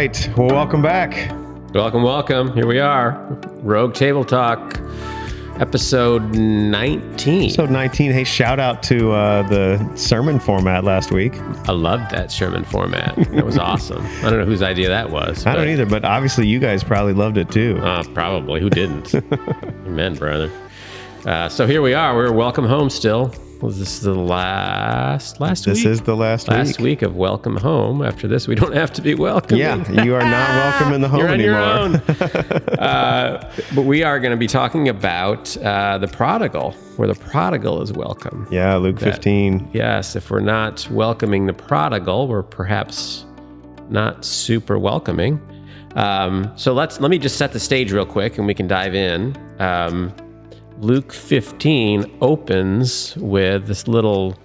right. Well, welcome back. Welcome, welcome. Here we are. Rogue Table Talk, episode 19. Episode 19. Hey, shout out to uh, the sermon format last week. I loved that sermon format. That was awesome. I don't know whose idea that was. I don't either, but obviously you guys probably loved it too. Uh, probably. Who didn't? Amen, brother. Uh, so here we are. We're welcome home still. Was this is the last last this week? is the last, last week. week of welcome home. After this, we don't have to be welcome. Yeah, you are not welcome in the home anymore. uh, but we are going to be talking about uh, the prodigal, where the prodigal is welcome. Yeah, Luke 15. Yes, if we're not welcoming the prodigal, we're perhaps not super welcoming. Um, so let's let me just set the stage real quick, and we can dive in. Um, Luke 15 opens with this little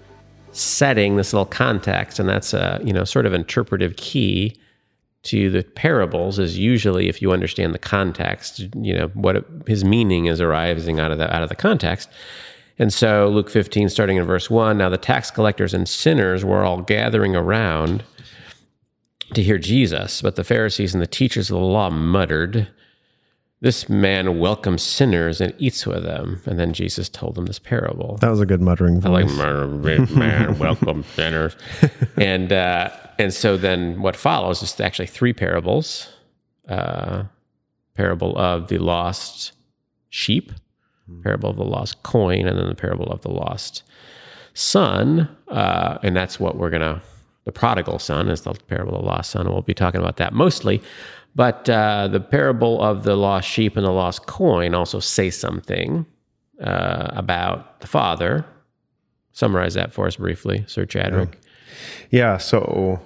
setting, this little context, and that's a you know sort of interpretive key to the parables. Is usually if you understand the context, you know what his meaning is arising out of the out of the context. And so Luke 15, starting in verse 1, now the tax collectors and sinners were all gathering around to hear Jesus, but the Pharisees and the teachers of the law muttered, This man welcomes sinners and eats with them. And then Jesus told them this parable. That was a good muttering I like voice. Man, welcome sinners. And uh, and so then what follows is actually three parables. Uh, parable of the lost sheep, parable of the lost coin, and then the parable of the lost son. Uh, and that's what we're gonna. The prodigal son is the parable of the lost son, and we'll be talking about that mostly. But uh, the parable of the lost sheep and the lost coin also say something uh, about the father. Summarize that for us briefly, Sir Chadwick. Yeah, so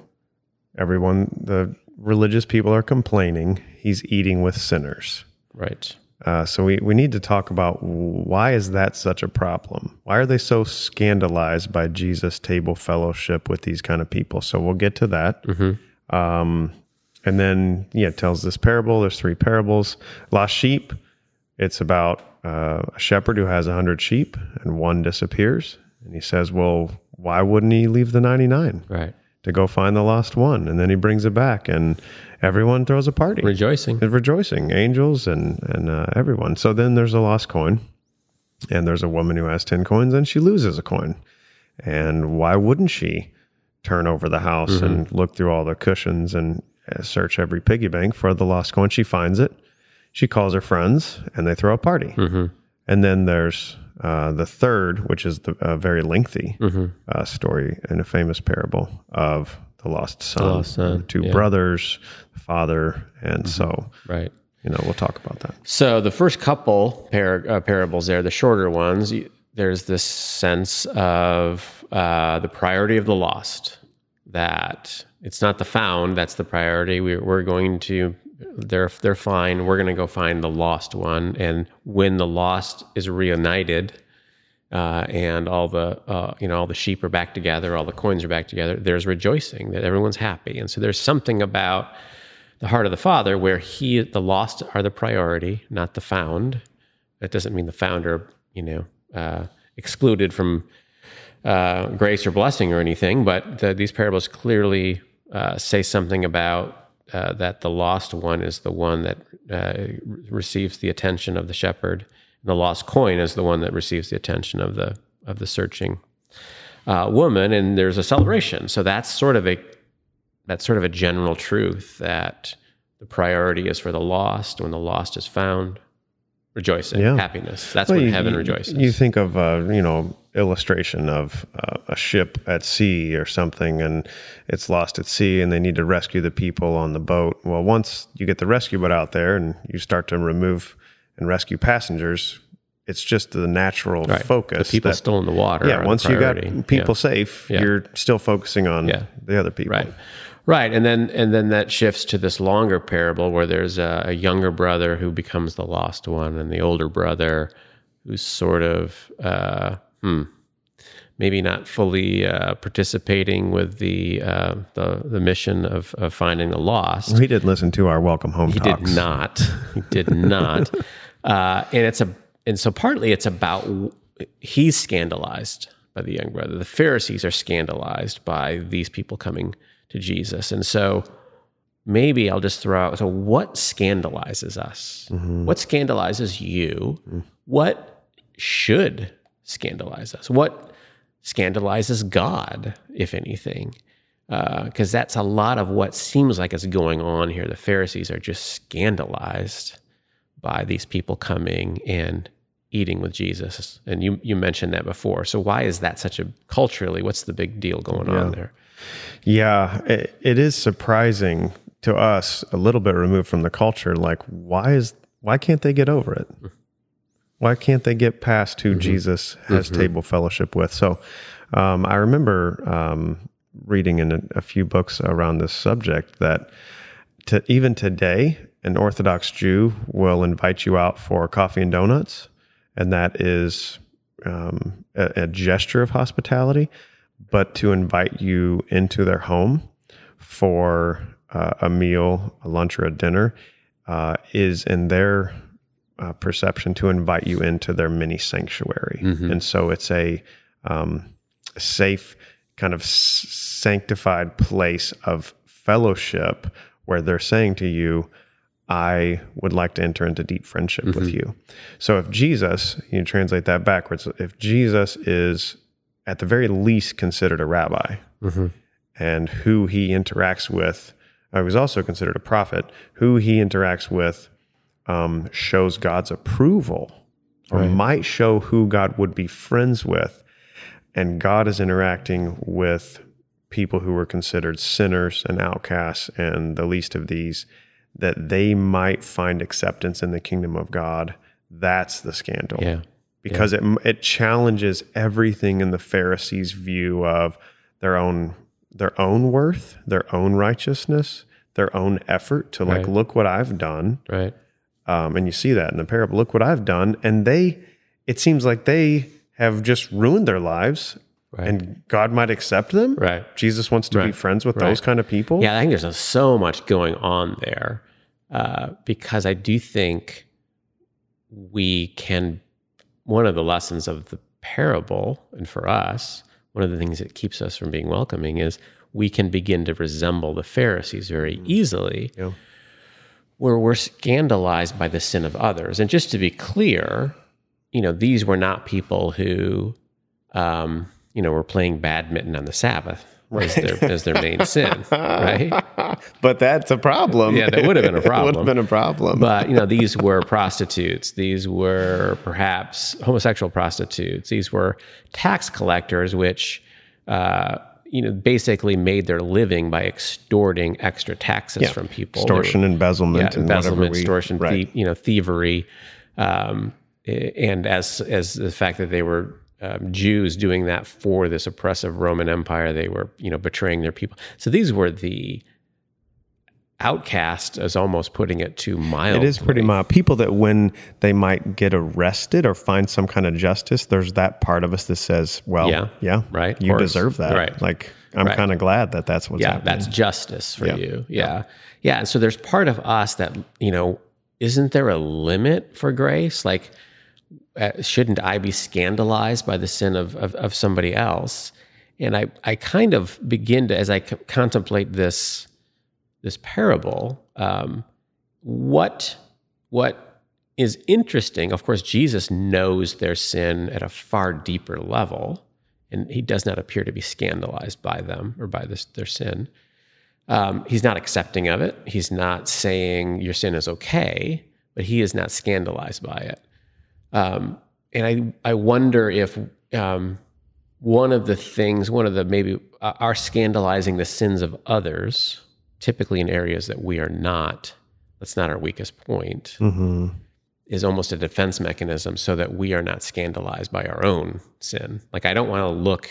everyone, the religious people are complaining he's eating with sinners. Right. Uh, so we, we need to talk about why is that such a problem? Why are they so scandalized by Jesus' table fellowship with these kind of people? So we'll get to that. Um, and then yeah, it tells this parable. There's three parables. Lost sheep. It's about uh, a shepherd who has a hundred sheep and one disappears, and he says, "Well, why wouldn't he leave the ninety nine Right. to go find the lost one?" And then he brings it back, and everyone throws a party Rejoicing. and rejoicing, angels and and uh, everyone. So then there's a lost coin, and there's a woman who has ten coins, and she loses a coin. And why wouldn't she turn over the house and look through all the cushions and search every piggy bank for the lost coin? She finds it. She calls her friends, and they throw a party. And then there's uh, the third, which is the uh, very lengthy uh, story in a famous parable of the lost son, lost son, the two yeah. brothers, father, and so Right. you know we'll talk about that. So the first couple par- uh, parables there, the shorter ones, there's this sense of uh, the priority of the lost. That it's not the found that's the priority. We're, we're going to they're they're fine. We're going to go find the lost one, and when the lost is reunited, uh, and all the uh, you know all the sheep are back together, all the coins are back together. There's rejoicing that everyone's happy, and so there's something about the heart of the Father where He the lost are the priority, not the found. That doesn't mean the founder, you know uh, excluded from uh, grace or blessing or anything, but the, these parables clearly uh, say something about uh, that the lost one is the one that uh, receives the attention of the shepherd. and The lost coin is the one that receives the attention of the of the searching uh, woman, and there's a celebration. So that's sort of a that's sort of a general truth that the priority is for the lost. When the lost is found, rejoicing, Yeah. happiness. That's Well, when you- heaven rejoices. You think of uh, you know illustration of uh, a ship at sea or something, and it's lost at sea, and they need to rescue the people on the boat. Well, once you get the rescue boat out there, and you start to remove and rescue passengers, it's just the natural Right. focus. the people that- still in the water. yeah, once you got people Yeah. safe, Yeah. you're still focusing on Yeah. the other people. Right. Right. And then and then that shifts to this longer parable where there's a, a younger brother who becomes the lost one and the older brother who's sort of uh, hmm, maybe not fully uh, participating with the, uh, the the mission of, of finding the lost. He didn't listen to our welcome home He talks. did not. He did not. uh, and it's a and so partly it's about he's scandalized by the young brother. The Pharisees are scandalized by these people coming to Jesus, and so maybe I'll just throw out so what scandalizes us? Mm-hmm. What scandalizes you? Mm. What should scandalize us? What scandalizes God, if anything? Uh, because that's a lot of what seems like is going on here. The Pharisees are just scandalized by these people coming and eating with Jesus. And you, you mentioned that before. So, why is that such a culturally, what's the big deal going on there? Yeah, it, it is surprising to us, a little bit removed from the culture. Like, why is why can't they get over it? Hmm. Why can't they get past who Jesus has table fellowship with? So, um, I remember um, reading in a, a few books around this subject that to even today, an Orthodox Jew will invite you out for coffee and donuts, and that is um, a, a gesture of hospitality. But to invite you into their home for uh, a meal, a lunch, or a dinner uh, is in their uh, perception to invite you into their mini sanctuary. And so it's a um, safe, kind of sanctified place of fellowship where they're saying to you, I would like to enter into deep friendship with you. So if Jesus, you translate that backwards, if Jesus is at the very least considered a rabbi and who he interacts with, uh, was also considered a prophet, who he interacts with um, shows God's approval or might show who God would be friends with. And God is interacting with people who were considered sinners and outcasts and the least of these, that they might find acceptance in the kingdom of God. That's the scandal Yeah. because it it challenges everything in the Pharisees' view of their own their own worth, their own righteousness, their own effort to like Right. look what I've done, Right. Um, and you see that in the parable. Look what I've done, and they it seems like they have just ruined their lives, Right. and God might accept them. Right. Jesus wants to be friends with Right. those kind of people. Yeah, I think there's so much going on there uh, because I do think we can. One of the lessons of the parable, and for us, one of the things that keeps us from being welcoming is we can begin to resemble the Pharisees very easily, Yeah. Where we're scandalized by the sin of others. And just to be clear, you know, these were not people who, um, you know, were playing badminton on the Sabbath as, their, as their main sin, right? But that's a problem. Yeah, that would have been a problem. would have been a problem. But you know, these were prostitutes. These were perhaps homosexual prostitutes. These were tax collectors, which uh, you know basically made their living by extorting extra taxes from people. They were- Extortion, embezzlement, yeah, embezzlement, we- extortion, right. thie- you know, thievery, um, and as as the fact that they were um, Jews doing that for this oppressive Roman Empire, they were you know betraying their people. So these were the outcast, is almost putting it too mild. It is pretty mild. People that when they might get arrested or find some kind of justice, there's that part of us that says, "Well, Yeah. yeah, Right. You deserve that." Right. Like, I'm Right. kind of glad that that's what's yeah, happening. that's justice for Yeah. you. Yeah. yeah. And so there's part of us that, you know, isn't there a limit for grace? Like, uh, shouldn't I be scandalized by the sin of, of, of somebody else? And I, I kind of begin to, as I c- contemplate this, this parable, um, what, what is interesting, of course, Jesus knows their sin at a far deeper level, and he does not appear to be scandalized by them or by this, their sin. Um, he's not accepting of it. He's not saying your sin is okay, but he is not scandalized by it. Um, and I, I wonder if um, one of the things, one of the maybe uh, our scandalizing the sins of others, typically in areas that we are not, that's not our weakest point, hmm is almost a defense mechanism so that we are not scandalized by our own sin. Like, I don't want to look,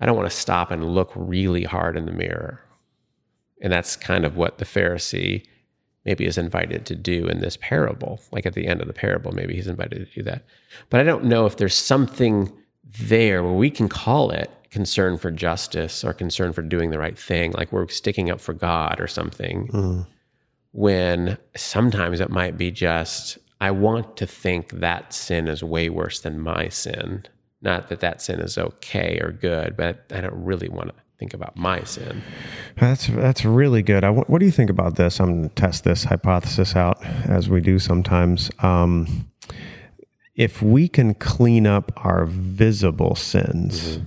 I don't want to stop and look really hard in the mirror. And that's kind of what the Pharisee maybe is invited to do in this parable. Like at the end of the parable, maybe he's invited to do that. But I don't know if there's something there where we can call it concern for justice or concern for doing the right thing, like we're sticking up for God or something when sometimes it might be just I want to think that sin is way worse than my sin. Not that that sin is okay or good, but I don't really want to think about my sin. That's that's really good. I, what do you think about this? I'm going to test this hypothesis out as we do sometimes. Um, if we can clean up our visible sins,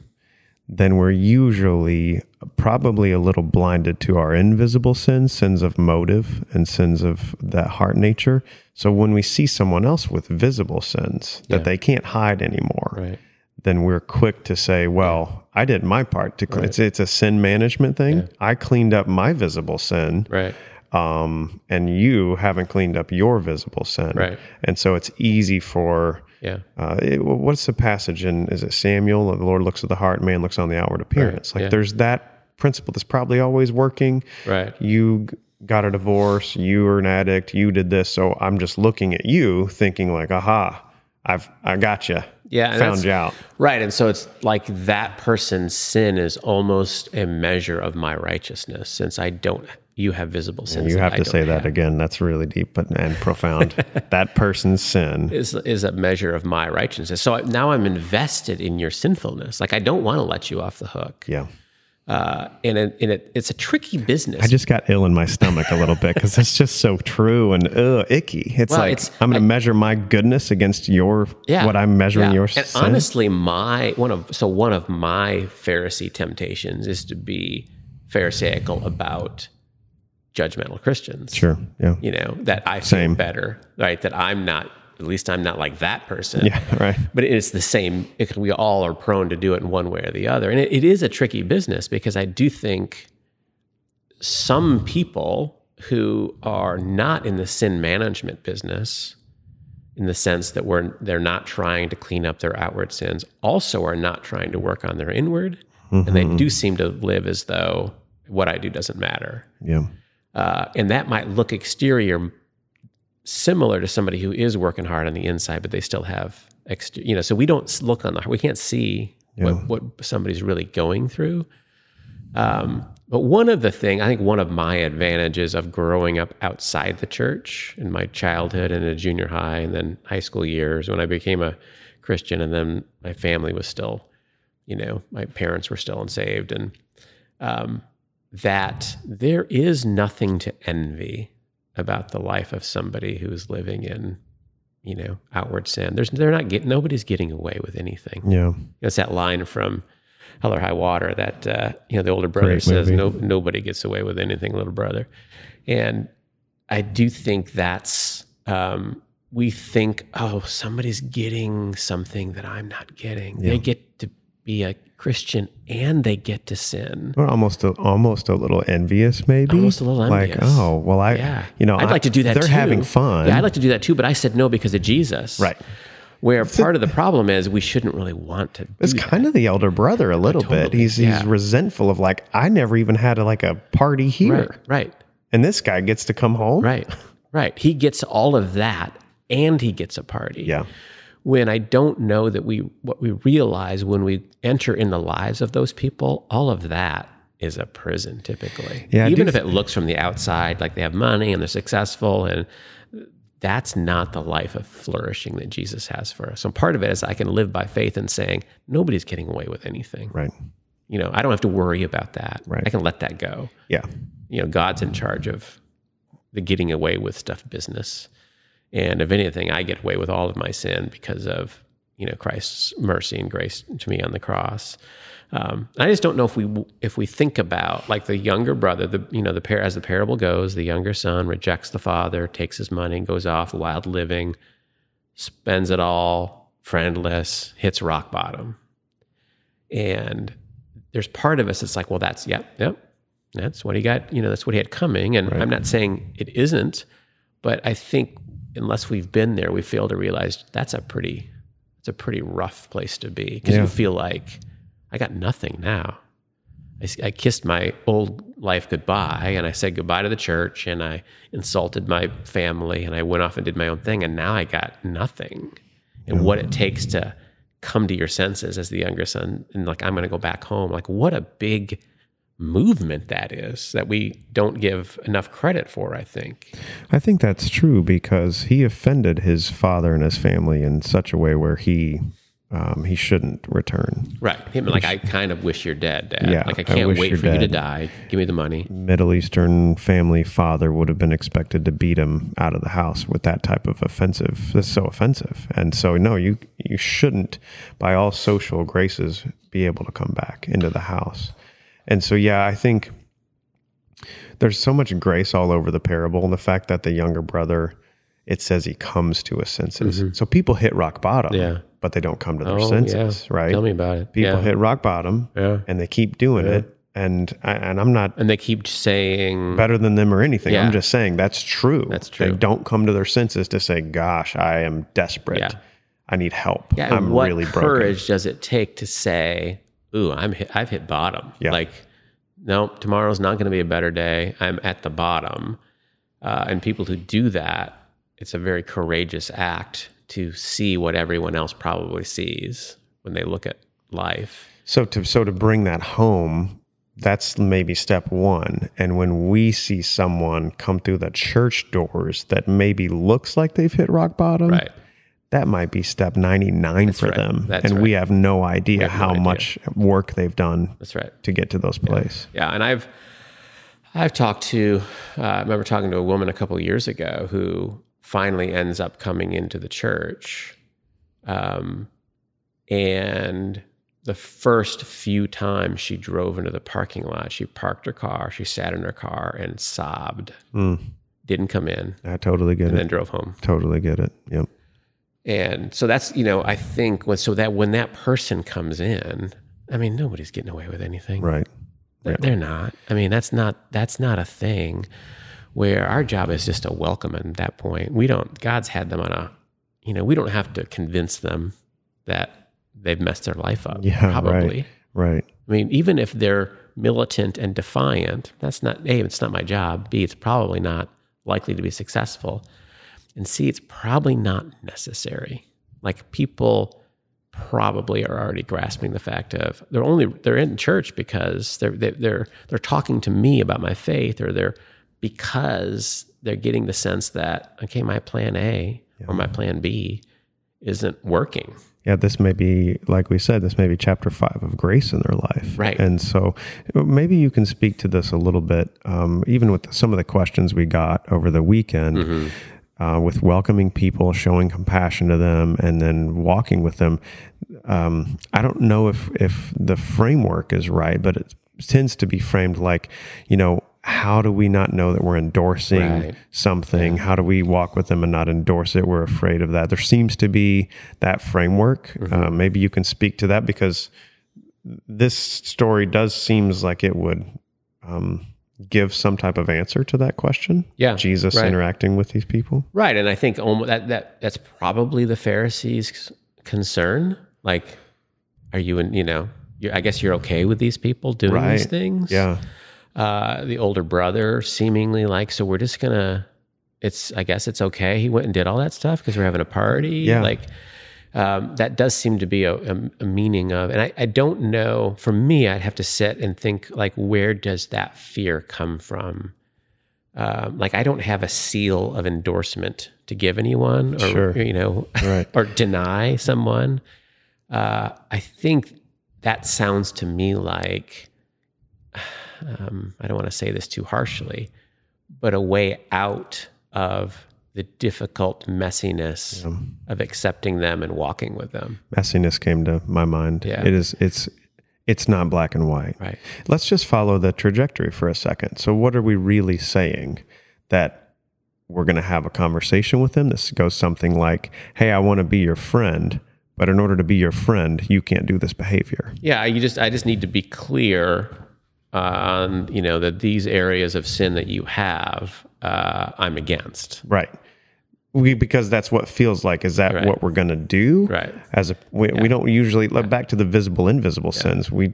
then we're usually probably a little blinded to our invisible sins, sins of motive and sins of that heart nature. So when we see someone else with visible sins that they can't hide anymore, Right. then we're quick to say, "Well, I did my part to clean." It's it's a sin management thing. I cleaned up my visible sin, Right. um, and you haven't cleaned up your visible sin, Right. And so it's easy for Yeah. uh, it, what's the passage in? Is it Samuel? The Lord looks at the heart, man looks on the outward appearance. Like yeah. there's that principle that's probably always working. Right. You got a divorce. You were an addict. You did this. So I'm just looking at you, thinking like, aha, I've I got you. Yeah, found you out. Right. And so it's like that person's sin is almost a measure of my righteousness since I don't, you have visible sins. You have to say that have. again. That's really deep but and profound. that person's sin. Is, is a measure of my righteousness. So now I'm invested in your sinfulness. Like I don't want to let you off the hook. Yeah. Uh, and it, and it, it's a tricky business. I just got ill in my stomach a little bit because it's just so true and ugh, icky. It's Well, like it's- I'm going to measure my goodness against your yeah, what I'm measuring yeah. your and sin. honestly my one of so one of my pharisee temptations is to be pharisaical about judgmental christians sure. Yeah. you know that i feel Same. better right that i'm not at least i'm not like that person Yeah. Right. but it's the same it, we all are prone to do it in one way or the other and it, it is a tricky business because i do think some people who are not in the sin management business in the sense that we're they're not trying to clean up their outward sins also are not trying to work on their inward and they mm-hmm. do seem to live as though what i do doesn't matter Yeah. Uh, and that might look exterior similar to somebody who is working hard on the inside, but they still have exterior. You know, so we don't look on the we can't see what, what somebody's really going through. Um, but one of the thing I think one of my advantages of growing up outside the church in my childhood and in junior high and then high school years when I became a Christian and then my family was still, you know, my parents were still unsaved and um, that there is nothing to envy about the life of somebody who's living in, you know, outward sin. There's they're not getting nobody's getting away with anything. Yeah. It's that line from Hell or High Water that uh, you know the older brother Great says, movie. "No, nobody gets away with anything, little brother." And I do think that's um, we think, oh, somebody's getting something that I'm not getting. They get to be a Christian and they get to sin. Or almost a, almost a little envious, maybe. Almost a little Like, oh, well, I, Yeah, you know, I'd I- like to do that. They're too. having fun. Yeah, I'd like to do that too, but I said no because of Jesus. Right. Where part of the problem is we shouldn't really want to. Do It's that. kind of the elder brother a little bit. Totally, He's he's yeah. resentful of like I never even had a, like a party here, right, right, and this guy gets to come home. right, right. He gets all of that, and he gets a party. Yeah. When I don't know that we what we realize when we enter in the lives of those people, all of that is a prison typically. Yeah, Even if it looks from the outside like they have money and they're successful and that's not the life of flourishing that Jesus has for us. So part of it is I can live by faith and saying nobody's getting away with anything. Right. You know, I don't have to worry about that. Right. I can let that go. Yeah. You know, God's in charge of the getting away with stuff business. And if anything, I get away with all of my sin because of, you know, Christ's mercy and grace to me on the cross. Um, I just don't know if we if we think about like the younger brother, the you know the pair as the parable goes, the younger son rejects the father, takes his money, and goes off wild living, spends it all, friendless, hits rock bottom, and there's part of us that's like, well, that's yep, yep, that's what he got. You know, that's what he had coming. And I'm not saying it isn't, but I think unless we've been there, we fail to realize that's a pretty, it's a pretty rough place to be because Yeah. you feel like I got nothing now. I kissed my old life goodbye and I said goodbye to the church and I insulted my family and I went off and did my own thing and now I got nothing. And what it takes to come to your senses as the younger son and like I'm going to go back home. Like what a big movement that is that we don't give enough credit for, I think. I think that's true because he offended his father and his family in such a way where he um, he shouldn't return. Right. Him like I kind of wish you're dead, Dad. Yeah, like I I can't wish wait for you to die. Give me the money. Middle Eastern family father would have been expected to beat him out of the house with that type of offensive. That's so offensive. And so, no, you you shouldn't, by all social graces, be able to come back into the house. And so, yeah, I think there's so much grace all over the parable, and the fact that the younger brother, it says he comes to his senses. So people hit rock bottom, Mm-hmm. Yeah. but they don't come to their Oh, senses, yeah. right? Tell me about it. People yeah. hit rock bottom, Yeah. and they keep doing it. And I, and I'm not And they keep saying better than them or anything. I'm just saying that's true. That's true. They don't come to their senses to say, "Gosh, I am desperate. I need help. Yeah, I'm what really broken." courage does it take to say, "Ooh, I'm hit, I've hit bottom." Yeah. Like, no, tomorrow's not going to be a better day. I'm at the bottom. Uh, and people who do that, it's a very courageous act to see what everyone else probably sees when they look at life. So to so to bring that home, that's maybe step one. And when we see someone come through the church doors that maybe looks like they've hit rock bottom, Right. That might be step 99 for right. them. That's and we have no idea have no how idea. much work they've done That's right. to get to those places. Yeah, and I've I've talked to uh, I remember talking to a woman a couple of years ago who finally ends up coming into the church, um, and the first few times she drove into the parking lot, she parked her car, she sat in her car and sobbed. Mm, Didn't come in, I totally get and it. And then drove home. totally get it. Yep. And so that's you know I think when so that when that person comes in, I mean nobody's getting away with anything. Right. They're, they're not. I mean, that's not that's not a thing. Where our job is just to welcome them at that point. We don't. God's had them on a. You know, we don't have to convince them that they've messed their life up. Yeah, probably. right. Right. I mean, even if they're militant and defiant, that's not a. It's not my job. B. It's probably not likely to be successful. And see It's probably not necessary. Like people probably are already grasping the fact of they're only they're in church because they're they- they're they're talking to me about my faith, or they're because they're getting the sense that okay, my plan A or my plan B isn't working. yeah, this may be, like we said, this may be chapter five of grace in their life. Right. And so maybe you can speak to this a little bit, um, even with some of the questions we got over the weekend. Mm-hmm. Uh, with welcoming people, showing compassion to them, and then walking with them. Um, I don't know if if the framework is right, but it tends to be framed like, you know, how do we not know that we're endorsing Right. something? How do we walk with them and not endorse it? We're afraid of that. There seems to be that framework. Uh, maybe you can speak to that because this story does seems like it would um, give some type of answer to that question. Yeah, Jesus right. interacting with these people. Right, and I think almost that that that's probably the Pharisees' concern. Like, are you in? You know, you're, I guess you're okay with these people doing these things. Yeah, Uh, the older brother seemingly like, so we're just gonna. It's. I guess it's okay. He went and did all that stuff because we're having a party. Yeah. Like. Um, that does seem to be a, a, a meaning of, and I, I don't know. For me, I'd have to sit and think like, where does that fear come from? um, like I don't have a seal of endorsement to give anyone, or Sure. you know, Right. or deny someone. Uh, I think that sounds to me like um, I don't want to say this too harshly, but a way out of the difficult messiness of accepting them and walking with them. messiness came to my mind. Yeah. It is. It's. It's not black and white. Right. Let's just follow the trajectory for a second. So, what are we really saying? That we're going to have a conversation with them. This goes something like, "Hey, I want to be your friend, but in order to be your friend, you can't do this behavior." Yeah, you just I just need to be clear on you know that these areas of sin that you have, uh, I'm against. Right. We because that's what feels like. Is that Right. what we're going to do? Right. As a we, we don't usually look back to the visible invisible sins. We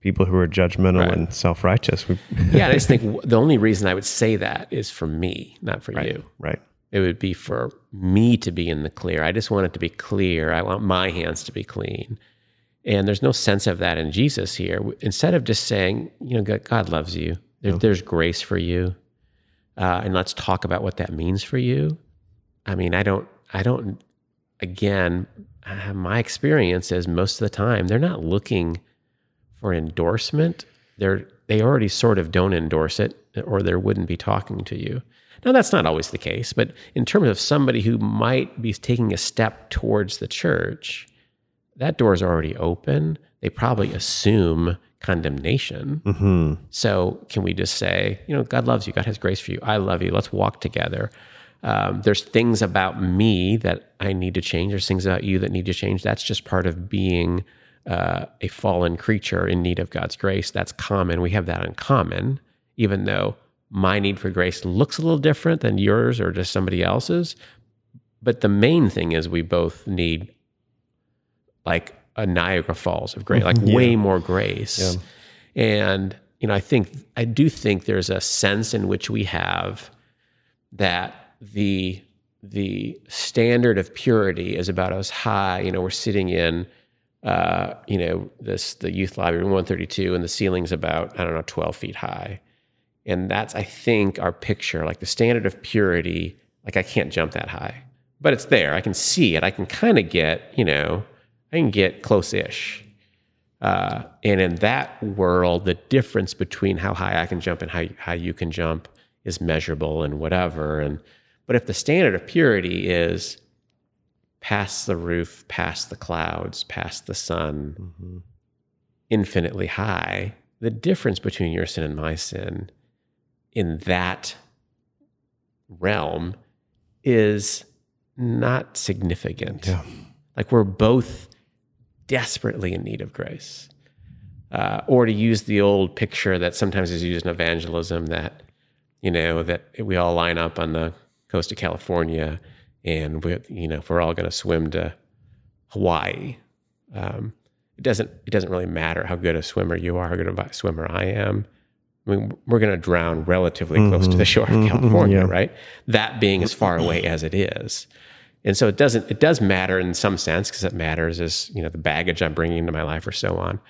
people who are judgmental Right. and self righteous. We, Yeah, I just think the only reason I would say that is for me, not for you. right. It would be for me to be in the clear. I just want it to be clear. I want my hands to be clean. And there's no sense of that in Jesus here. Instead of just saying, you know, God, God loves you, there, there's grace for you, uh, and let's talk about what that means for you. I mean, I don't, I don't, again, my experience is most of the time they're not looking for endorsement. They're they already sort of don't endorse it, or they wouldn't be talking to you. Now that's not always the case, but in terms of somebody who might be taking a step towards the church, that door is already open. They probably assume condemnation. hmm So can we just say, you know, God loves you, God has grace for you, I love you, let's walk together. Um, there's things about me that I need to change. There's things about you that need to change. That's just part of being uh, a fallen creature in need of God's grace. That's common. We have that in common, even though my need for grace looks a little different than yours or just somebody else's. But the main thing is we both need like a Niagara Falls of grace, like way more grace. And, you know, I think, I do think there's a sense in which we have that the, the standard of purity is about as high, you know, we're sitting in, uh, you know, this, the youth library 132 and the ceiling's about, I don't know, 12 feet high. And that's, I think, our picture, like the standard of purity, like I can't jump that high, but it's there. I can see it. I can kind of get, you know, I can get close ish. Uh, and in that world, the difference between how high I can jump and how, how you can jump is measurable and whatever. And but if the standard of purity is past the roof, past the clouds, past the sun, infinitely high, the difference between your sin and my sin in that realm is not significant. Yeah. Like we're both desperately in need of grace. Uh, or to use the old picture that sometimes is used in evangelism that, you know, that we all line up on the coast of California and we, you know, if we're all going to swim to Hawaii. Um, it doesn't, it doesn't really matter how good a swimmer you are, how good a swimmer I am. I mean, we're going to drown relatively close to the shore of California, yeah. right? That being as far away as it is. And so it doesn't, it does matter in some sense because it matters as, you know, the baggage I'm bringing into my life or so on.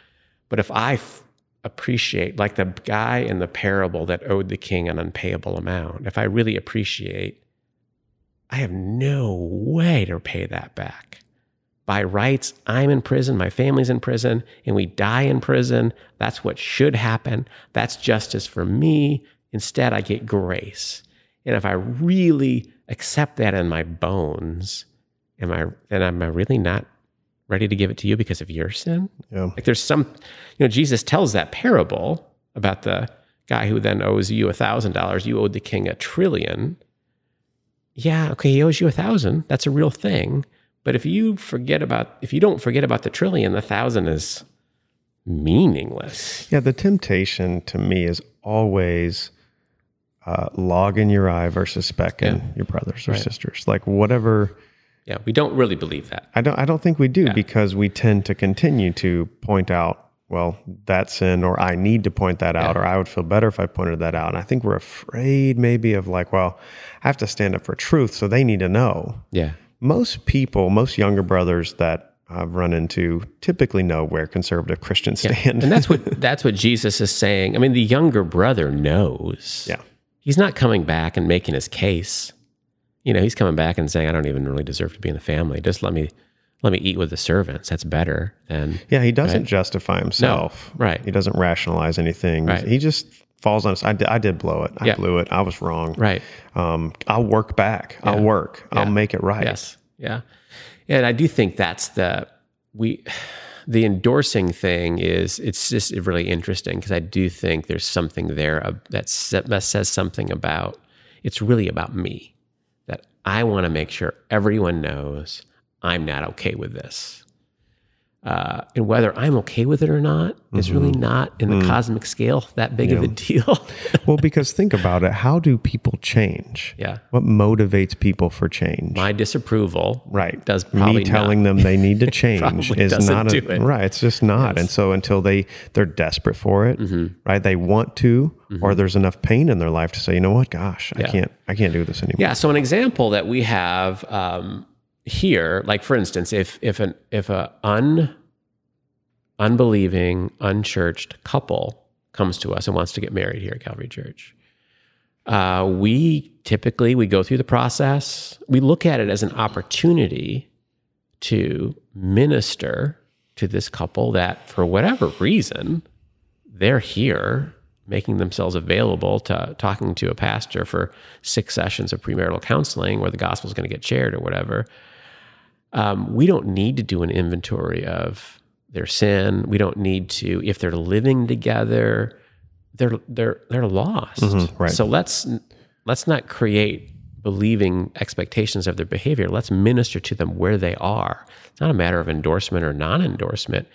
But if I f- appreciate, like the guy in the parable that owed the king an unpayable amount, if I really appreciate, I have no way to pay that back. By rights, I'm in prison, my family's in prison, and we die in prison. That's what should happen. That's justice for me. Instead, I get grace. And if I really accept that in my bones, am I then am I really not ready to give it to you because of your sin? Yeah. Like there's some, you know, Jesus tells that parable about the guy who then owes you a thousand dollars. You owed the king a trillion. Yeah, okay, he owes you a thousand. That's a real thing. But if you forget about, if you don't forget about the trillion, the thousand is meaningless. Yeah, the temptation to me is always uh, log in your eye versus speck in Yeah. your brothers or sisters. Like whatever. Yeah, we don't really believe that. I don't. I don't think we do because we tend to continue to point out. Well, that sin, or I need to point that out, or I would feel better if I pointed that out. And I think we're afraid maybe of like, well, I have to stand up for truth, so they need to know. Yeah. Most people, most younger brothers that I've run into, typically know where conservative Christians stand. And that's what that's what Jesus is saying. I mean, the younger brother knows. yeah. He's not coming back and making his case. You know, he's coming back and saying, I don't even really deserve to be in the family. Just let me let me eat with the servants. That's better than Yeah, he doesn't justify himself. right. He doesn't rationalize anything. Right. He just falls on us. I did, I did blow it. I Yeah. blew it. I was wrong. right. Um, I'll work back. I'll work. I'll make it right. Yes. Yeah. And I do think that's the we the endorsing thing is it's just really interesting because I do think there's something there that says something about it's really about me that I want to make sure everyone knows I'm not okay with this. Uh, and whether I'm okay with it or not is really not in the cosmic scale that big of a deal. Well, because think about it. How do people change? yeah. What motivates people for change? My disapproval right. does probably me telling them they need to change is doesn't a, it. right. It's just not. And so until they they're desperate for it, Mm-hmm. right? They want to, or there's enough pain in their life to say, you know what? Gosh, I can't. I can't do this anymore. Yeah. So an example that we have um, here, like for instance, if if an if a un unbelieving, unchurched couple comes to us and wants to get married here at Calvary Church, uh, we typically we go through the process. We look at it as an opportunity to minister to this couple that, for whatever reason, they're here making themselves available to talking to a pastor for six sessions of premarital counseling where the gospel is going to get shared or whatever. Um, we don't need to do an inventory of their sin. We don't need to, if they're living together, they're they're they're lost. Mm-hmm, right. So let's let's not create believing expectations of their behavior. Let's minister to them where they are. It's not a matter of endorsement or non-endorsement.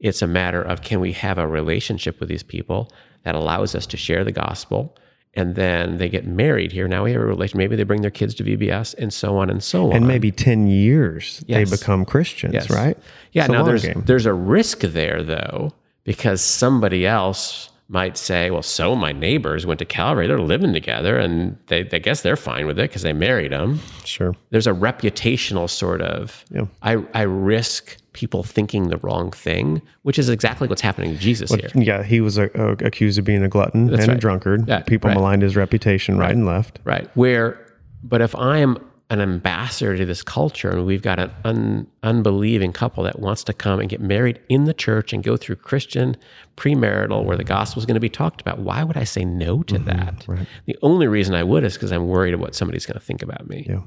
It's a matter of can we have a relationship with these people that allows us to share the gospel and then they get married here. Now we have a relation. Maybe they bring their kids to VBS and so on and so on. And maybe 10 years Yes. they become Christians, Yes. right? Yeah, It's now there's game. there's a risk there though because somebody else might say, well, so my neighbors went to Calvary, they're living together, and they, they guess they're fine with it because they married them. Sure. There's a reputational sort of. Yeah. I I risk people thinking the wrong thing, which is exactly what's happening to Jesus here. Yeah, he was a, a, accused of being a glutton and a drunkard. Yeah, People right. maligned his reputation right, and left. Right. Where, but if I am an ambassador to this culture and we've got an un, unbelieving couple that wants to come and get married in the church and go through Christian premarital where the gospel is going to be talked about, why would I say no to mm-hmm, that? right. The only reason I would is because I'm worried of what somebody's going to think about me. Yeah.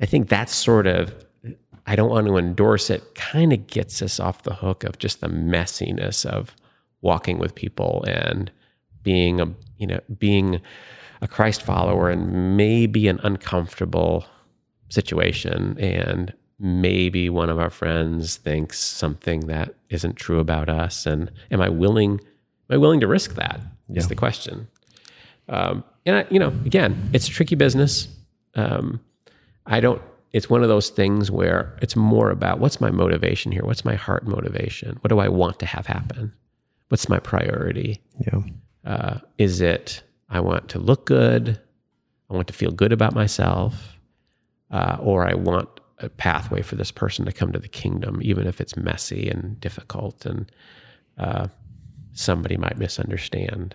I think that's sort of, I don't want to endorse it, kind of gets us off the hook of just the messiness of walking with people and being a, you know, being a Christ follower and maybe an uncomfortable situation. And maybe one of our friends thinks something that isn't true about us. And am I willing, am I willing to risk that? Is Yeah. the question. Um, and I, you know, again, it's a tricky business. Um, I don't. It's one of those things where it's more about what's my motivation here. What's my heart motivation? What do I want to have happen? What's my priority? Yeah. Uh, is it I want to look good? I want to feel good about myself, uh, or I want a pathway for this person to come to the kingdom, even if it's messy and difficult, and uh, somebody might misunderstand.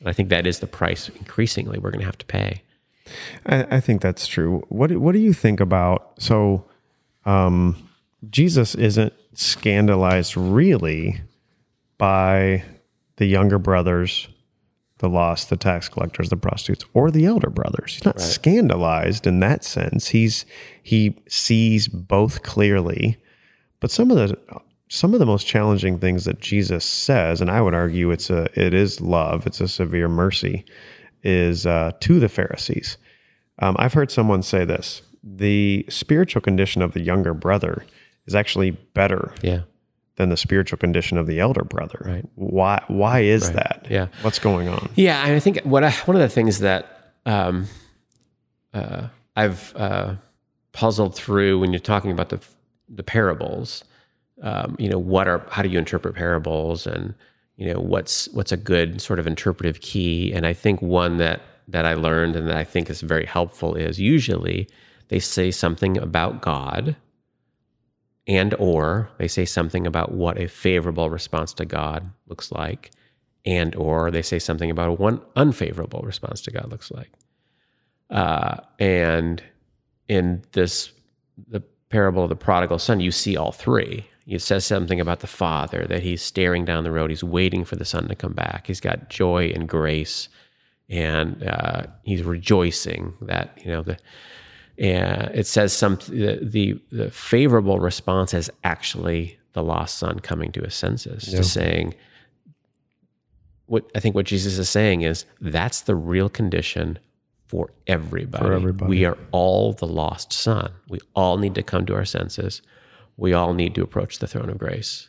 And I think that is the price increasingly we're going to have to pay. I, I think that's true. What What do you think about so? Um, Jesus isn't scandalized really by the younger brothers, the lost, the tax collectors, the prostitutes, or the elder brothers. He's not scandalized in that sense. He's he sees both clearly, but some of the some of the most challenging things that Jesus says, and I would argue it's a it is love, it's a severe mercy, is uh, to the Pharisees. Um, I've heard someone say this: the spiritual condition of the younger brother is actually better Yeah. Than the spiritual condition of the elder brother. Right. Why? Why is that? Yeah. What's going on? Yeah, I think what I, one of the things that um, uh, I've uh, puzzled through when you're talking about the the parables, um, you know, what are how do you interpret parables, and you know, what's what's a good sort of interpretive key? And I think one that that I learned and that I think is very helpful is usually they say something about God and or they say something about what a favorable response to God looks like and or they say something about one unfavorable response to God looks like. Uh, and in this the parable of the prodigal son, you see all three. It says something about the father that he's staring down the road, he's waiting for the son to come back. He's got joy and grace, and uh, he's rejoicing that you know the. And it says some the, the the favorable response is actually the lost son coming to his senses, Yeah. to saying, what I think what Jesus is saying is that's the real condition for everybody. For everybody. We are all the lost son. We all need to come to our senses. We all need to approach the throne of grace.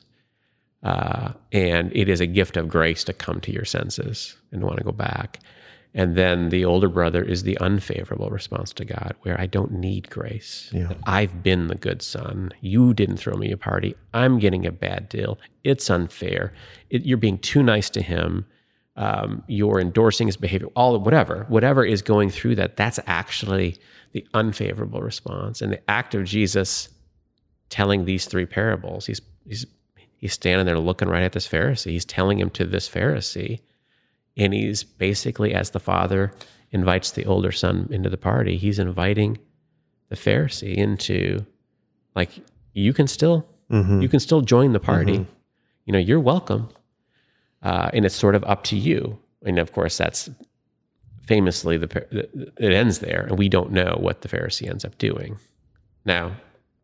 Uh, and it is a gift of grace to come to your senses and want to go back. And then the older brother is the unfavorable response to God, where I don't need grace. Yeah. I've been the good son. You didn't throw me a party. I'm getting a bad deal. It's unfair. It, you're being too nice to him. Um, you're endorsing his behavior. All whatever, whatever is going through that. That's actually the unfavorable response. And the act of Jesus telling these three parables, he's he's he's standing there looking right at this Pharisee. He's telling him to this Pharisee and he's basically, as the father invites the older son into the party, he's inviting the Pharisee into, like, you can still you can still join the party. You know, you're welcome, uh, and it's sort of up to you. And of course, that's famously the it ends there, and we don't know what the Pharisee ends up doing. Now,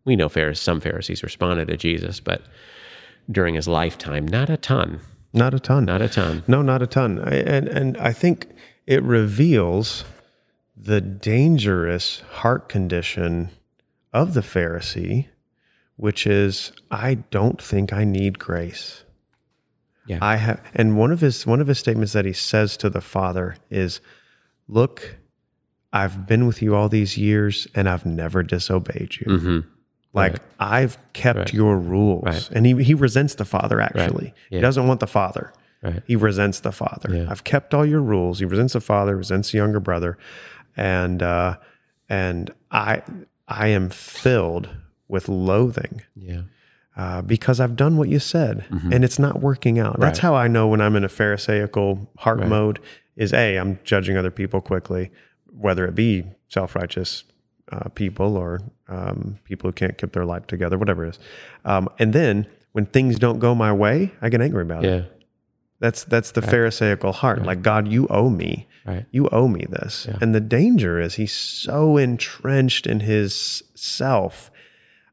we know Pharisees, some Pharisees responded to Jesus, but during his lifetime, not a ton, Not a ton. not a ton. No, not a ton. I, and and I think it reveals the dangerous heart condition of the Pharisee, which is I don't think I need grace. Yeah. I have and one of his one of his statements that he says to the Father is, "Look, I've been with you all these years and I've never disobeyed you. hmm Like I've kept your rules." Right. And he he resents the Father actually. He Yeah. doesn't want the Father. Right. He resents the father. Yeah. I've kept all your rules. He resents the father, resents the younger brother, and uh, and I I am filled with loathing Yeah. uh, because I've done what you said, and it's not working out. That's Mm-hmm. Right. how I know when I'm in a Pharisaical heart Right. mode. Is a I'm judging other people quickly, whether it be self righteous uh, people or um, people who can't keep their life together, whatever it is. Um, and then when things don't go my way, I get angry about it. Yeah. That's that's the Pharisaical heart. Like God, you owe me. Right. You owe me this. And the danger is he's so entrenched in his self,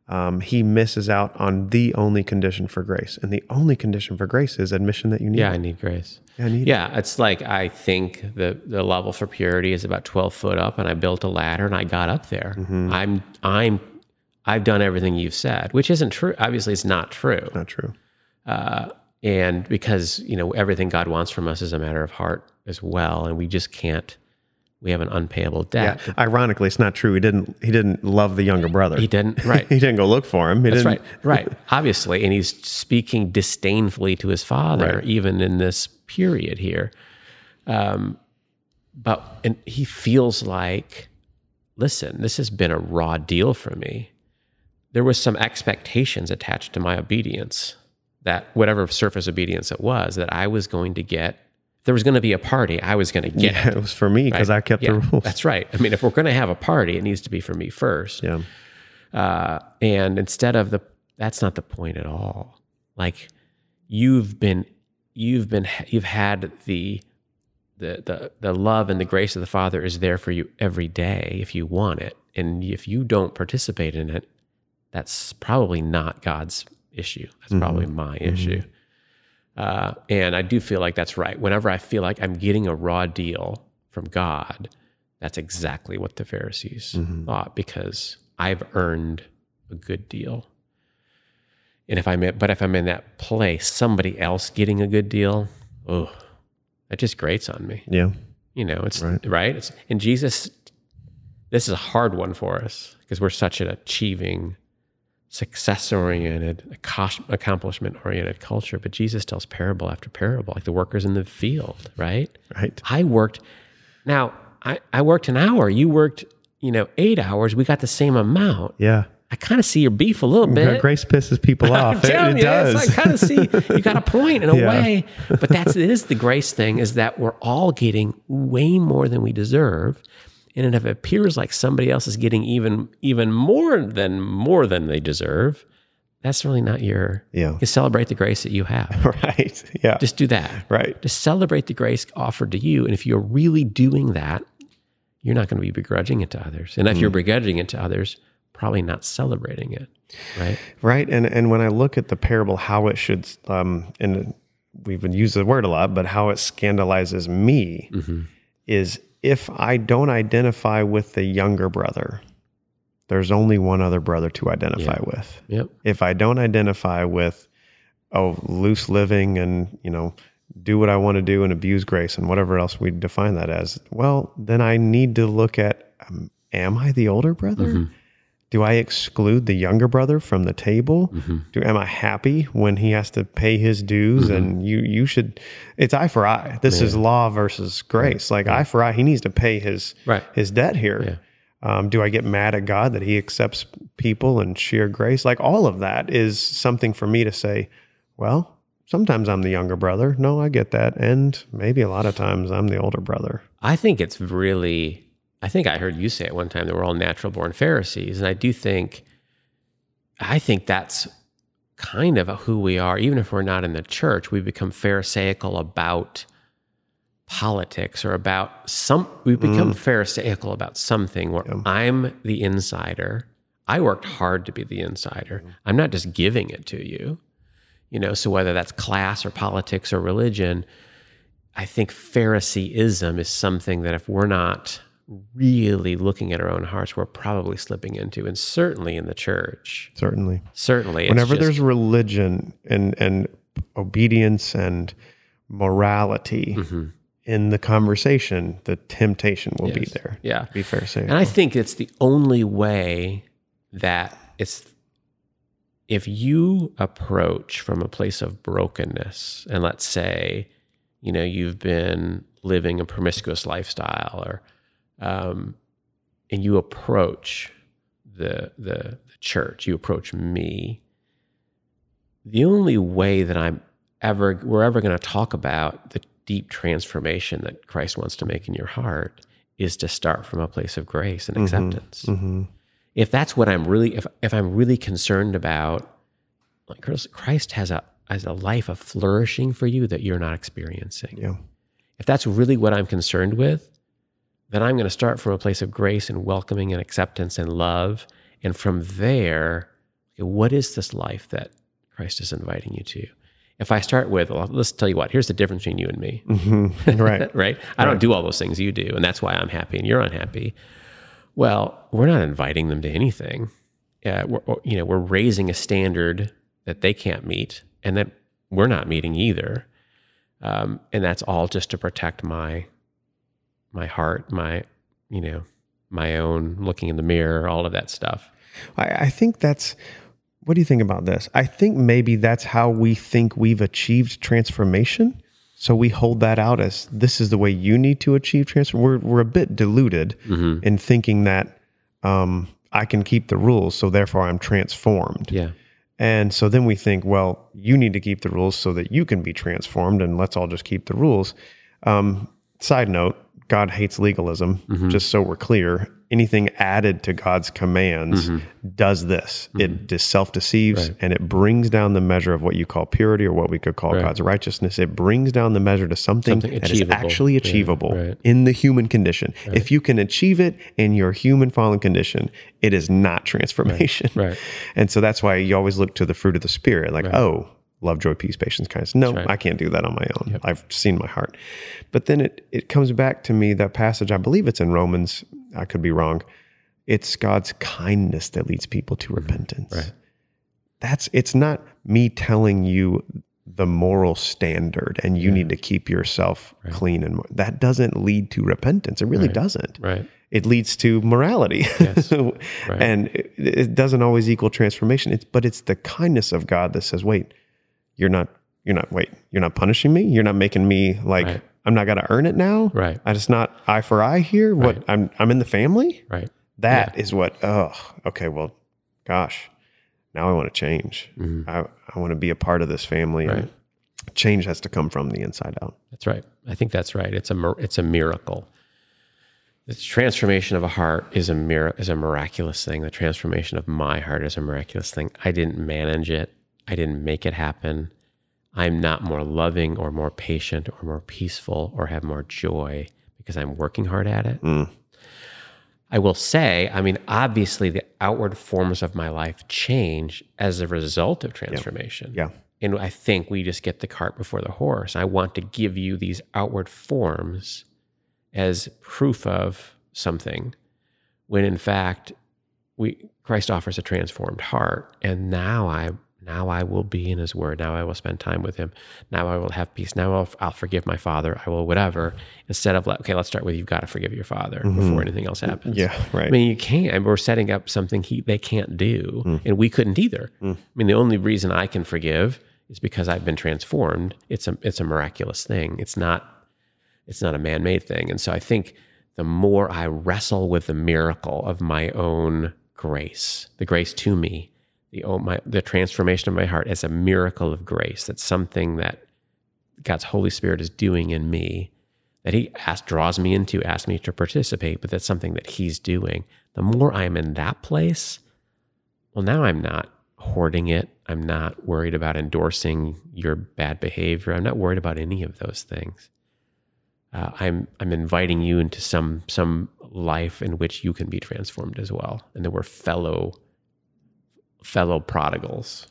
um, he misses out on the only condition for grace. And the only condition for grace is admission that you need. Yeah, it. I need grace. I need it. Yeah, it's like I think the the level for purity is about twelve foot up, and I built a ladder and I got up there. Mm-hmm. I'm I'm I've done everything you've said, which isn't true. Obviously, it's not true. Not true. Uh, and because you know everything God wants from us is a matter of heart as well, and we just can't. We have an unpayable Yeah. debt. Ironically, it's not true. He didn't. He didn't love the younger brother. He didn't. Right. he didn't go look for him. He That's didn't. right. Right. Obviously. And he's speaking disdainfully to his father, Right. even in this period here. Um, but and he feels like, listen, this has been a raw deal for me. There was some expectations attached to my obedience that whatever surface obedience it was, that I was going to get. There was going to be a party, I was going to get Yeah, it was for me because I kept yeah, the rules. That's right. I mean, if we're going to have a party, it needs to be for me first. Yeah. Uh, and instead of the, that's not the point at all. Like you've been, you've been, you've had the, the, the, the love and the grace of the Father is there for you every day if you want it. And if you don't participate in it, that's probably not God's issue. That's probably my issue. Uh, and I do feel like that's right. Whenever I feel like I'm getting a raw deal from God, that's exactly what the Pharisees thought because I've earned a good deal. And if I'm in, but if I'm in that place, somebody else getting a good deal, oh, that just grates on me. Yeah. You know, it's right. It's and Jesus. This is a hard one for us because we're such an achieving, success-oriented, accomplishment-oriented culture. But Jesus tells parable after parable, like the workers in the field, right? Right. I worked. Now I, I worked an hour. You worked, you know, eight hours. We got the same amount. Yeah. I kind of see your beef a little bit. Grace pisses people off. I'm It, telling it you, does. it's- I kind of see you got a point in a Yeah. way, but that's it is the grace thing is that we're all getting way more than we deserve, and if it appears like somebody else is getting even even more than more than they deserve, that's really not your. Yeah. You celebrate the grace that you have. right. Yeah. Just do that. right. Just celebrate the grace offered to you, and if you're really doing that, you're not going to be begrudging it to others, and if Mm. you're begrudging it to others, probably not celebrating it, right? Right. And and when I look at the parable, how it should, um, and we've been used the word a lot, but how it scandalizes me is if I don't identify with the younger brother, there's only one other brother to identify with. Yep. If I don't identify with, oh, loose living and, you know, do what I want to do and abuse grace and whatever else we define that as, well, then I need to look at, um, am I the older brother? Do I exclude the younger brother from the table? Do am I happy when he has to pay his dues? And you you should. It's eye for eye. This is law versus grace. Like eye for eye, he needs to pay his Right. his debt here. Um, do I get mad at God that He accepts people and sheer grace? Like all of that is something for me to say. Well, sometimes I'm the younger brother. No, I get that, and maybe a lot of times I'm the older brother. I think it's really, I think I heard you say at one time that we're all natural born Pharisees. And I do think I think that's kind of who we are. Even if we're not in the church, we become Pharisaical about politics or about some, we mm. become Pharisaical about something where I'm the insider. I worked hard to be the insider. Mm. I'm not just giving it to you. You know, so whether that's class or politics or religion, I think Phariseeism is something that if we're not really looking at our own hearts, we're probably slipping into, and certainly in the church. Certainly. Certainly, Whenever just- there's religion and and obedience and morality mm-hmm. in the conversation, the temptation will be there. yeah, Be fair say. And I think it's the only way that it's if you approach from a place of brokenness, and let's say, you know, you've been living a promiscuous lifestyle, or um, and you approach the, the the church, you approach me. The only way that I'm ever we're ever going to talk about the deep transformation that Christ wants to make in your heart is to start from a place of grace and acceptance. hmm If that's what I'm really, if if I'm really concerned about, like Christ has a has a life of flourishing for you that you're not experiencing. Yeah. If that's really what I'm concerned with, then I'm going to start from a place of grace and welcoming and acceptance and love, and from there, what is this life that Christ is inviting you to? If I start with, well, let's tell you what, here's the difference between you and me hmm Right. right? I don't do all those things you do, and that's why I'm happy and you're unhappy. Well, we're not inviting them to anything. Uh, we're, you know, we're raising a standard that they can't meet, and that we're not meeting either. Um, and that's all just to protect my my heart, my you know, my own looking in the mirror, all of that stuff. I, I think that's. What do you think about this? I think maybe that's how we think we've achieved transformation. So we hold that out as this is the way you need to achieve transformation. We're we're a bit deluded in thinking that um, I can keep the rules, so therefore I'm transformed. Yeah, And so then we think, well, you need to keep the rules so that you can be transformed, and let's all just keep the rules. Um, side note: God hates legalism. Mm-hmm. Just so we're clear, anything added to God's commands mm-hmm. does this. Mm-hmm. It dis- self deceives and it brings down the measure of what you call purity or what we could call God's righteousness. It brings down the measure to something, Something that is achievable. actually Yeah, achievable right. in the human condition. If you can achieve it in your human fallen condition, it is not transformation. right. And so that's why you always look to the fruit of the spirit, like, oh, love, joy, peace, patience, kindness. No, I can't do that on my own. I've seen my heart. But then it it comes back to me that passage, I believe it's in Romans, I could be wrong. It's God's kindness that leads people to mm-hmm. repentance. Right. That's it's not me telling you the moral standard and you need to keep yourself clean and that doesn't lead to repentance. It really doesn't right. it leads to morality and it, it doesn't always equal transformation it's but it's the kindness of god that says wait you're not you're not wait you're not punishing me you're not making me like Right. i'm not going to earn it now Right. i just not eye for eye here what i'm i'm in the family Right. That is what oh okay well gosh now i want to change mm-hmm. i i want to be a part of this family and change has to come from the inside out That's right. I think that's right. It's a it's a miracle. The transformation of a heart is a mir- is a miraculous thing. The transformation of my heart is a miraculous thing. I didn't manage it. I didn't make it happen. I'm not more loving or more patient or more peaceful or have more joy because I'm working hard at it. Mm. I will say, I mean, obviously, the outward forms of my life change as a result of transformation. yeah And I think we just get the cart before the horse. I want to give you these outward forms as proof of something, when in fact, we Christ offers a transformed heart, and now I now I will be in His Word. Now I will spend time with Him. Now I will have peace. Now I'll, I'll forgive my father. I will whatever. Instead of like, okay, let's start with you've got to forgive your father mm-hmm. before anything else happens. yeah right I mean, you can't. We're setting up something he they can't do, mm. and we couldn't either. Mm. I mean, the only reason I can forgive is because I've been transformed. It's a it's a miraculous thing. It's not it's not a man made thing. And so I think the more I wrestle with the miracle of my own grace, the grace to me, the oh, my the transformation of my heart as a miracle of grace. That's something that God's Holy Spirit is doing in me that he asks, draws me into, asks me to participate, but that's something that he's doing. The more I'm in that place, well, now I'm not hoarding it. I'm not worried about endorsing your bad behavior. I'm not worried about any of those things. Uh, I'm I'm inviting you into some some life in which you can be transformed as well, and that we're fellow fellow prodigals,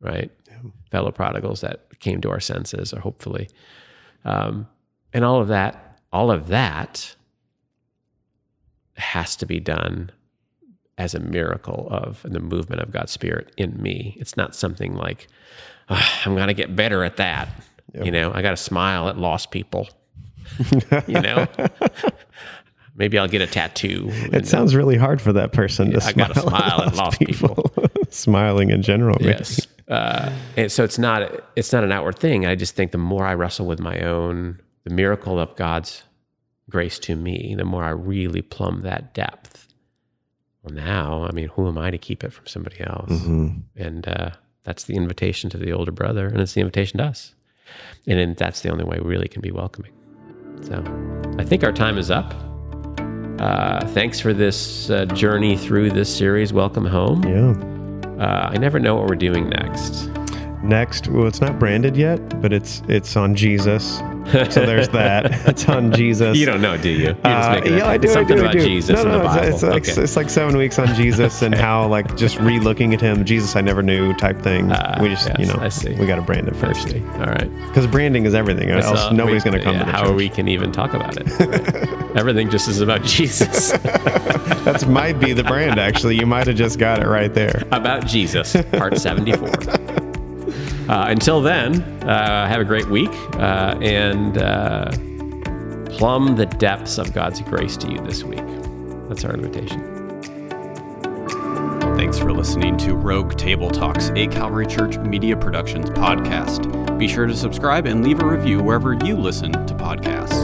right? Yeah. Fellow prodigals that came to our senses, or hopefully, um, and all of that, all of that has to be done as a miracle of the movement of God's Spirit in me. It's not something like oh, I'm going to get better at that. Yep. You know, I got to smile at lost people. you know, maybe I'll get a tattoo. It sounds really hard for that person to I smile. I got to smile at lost people. people. Smiling in general. Yes. Uh, and so it's not it's not an outward thing. I just think the more I wrestle with my own the miracle of God's grace to me, the more I really plumb that depth. Well, now, I mean, who am I to keep it from somebody else? Mm-hmm. And uh, that's the invitation to the older brother, and it's the invitation to us. And then that's the only way we really can be welcoming. So I think our time is up. Uh, thanks for this uh, journey through this series. Welcome home. Yeah. Uh, I never know what we're doing next. Next, well, it's not branded yet, but it's it's on Jesus so there's that. It's on Jesus. You don't know, do you? Uh, yeah, I do. Something I do, about I do. Jesus no, no, it's, it's, okay. it's, it's, like seven weeks on Jesus and how like just re-looking at him, Jesus I never knew type thing. Uh, we just yes, you know I see. we got to brand it first. All right. Because branding is everything. Else uh, nobody's going to come yeah, to the How church. we can even talk about it? Right? everything just is about Jesus. that might be the brand. Actually, you might have just got it right there. About Jesus, part seventy-four. Uh, until then, uh, have a great week uh, and uh, plumb the depths of God's grace to you this week. That's our invitation. Thanks for listening to Rogue Table Talks, a Calvary Church Media Productions podcast. Be sure to subscribe and leave a review wherever you listen to podcasts.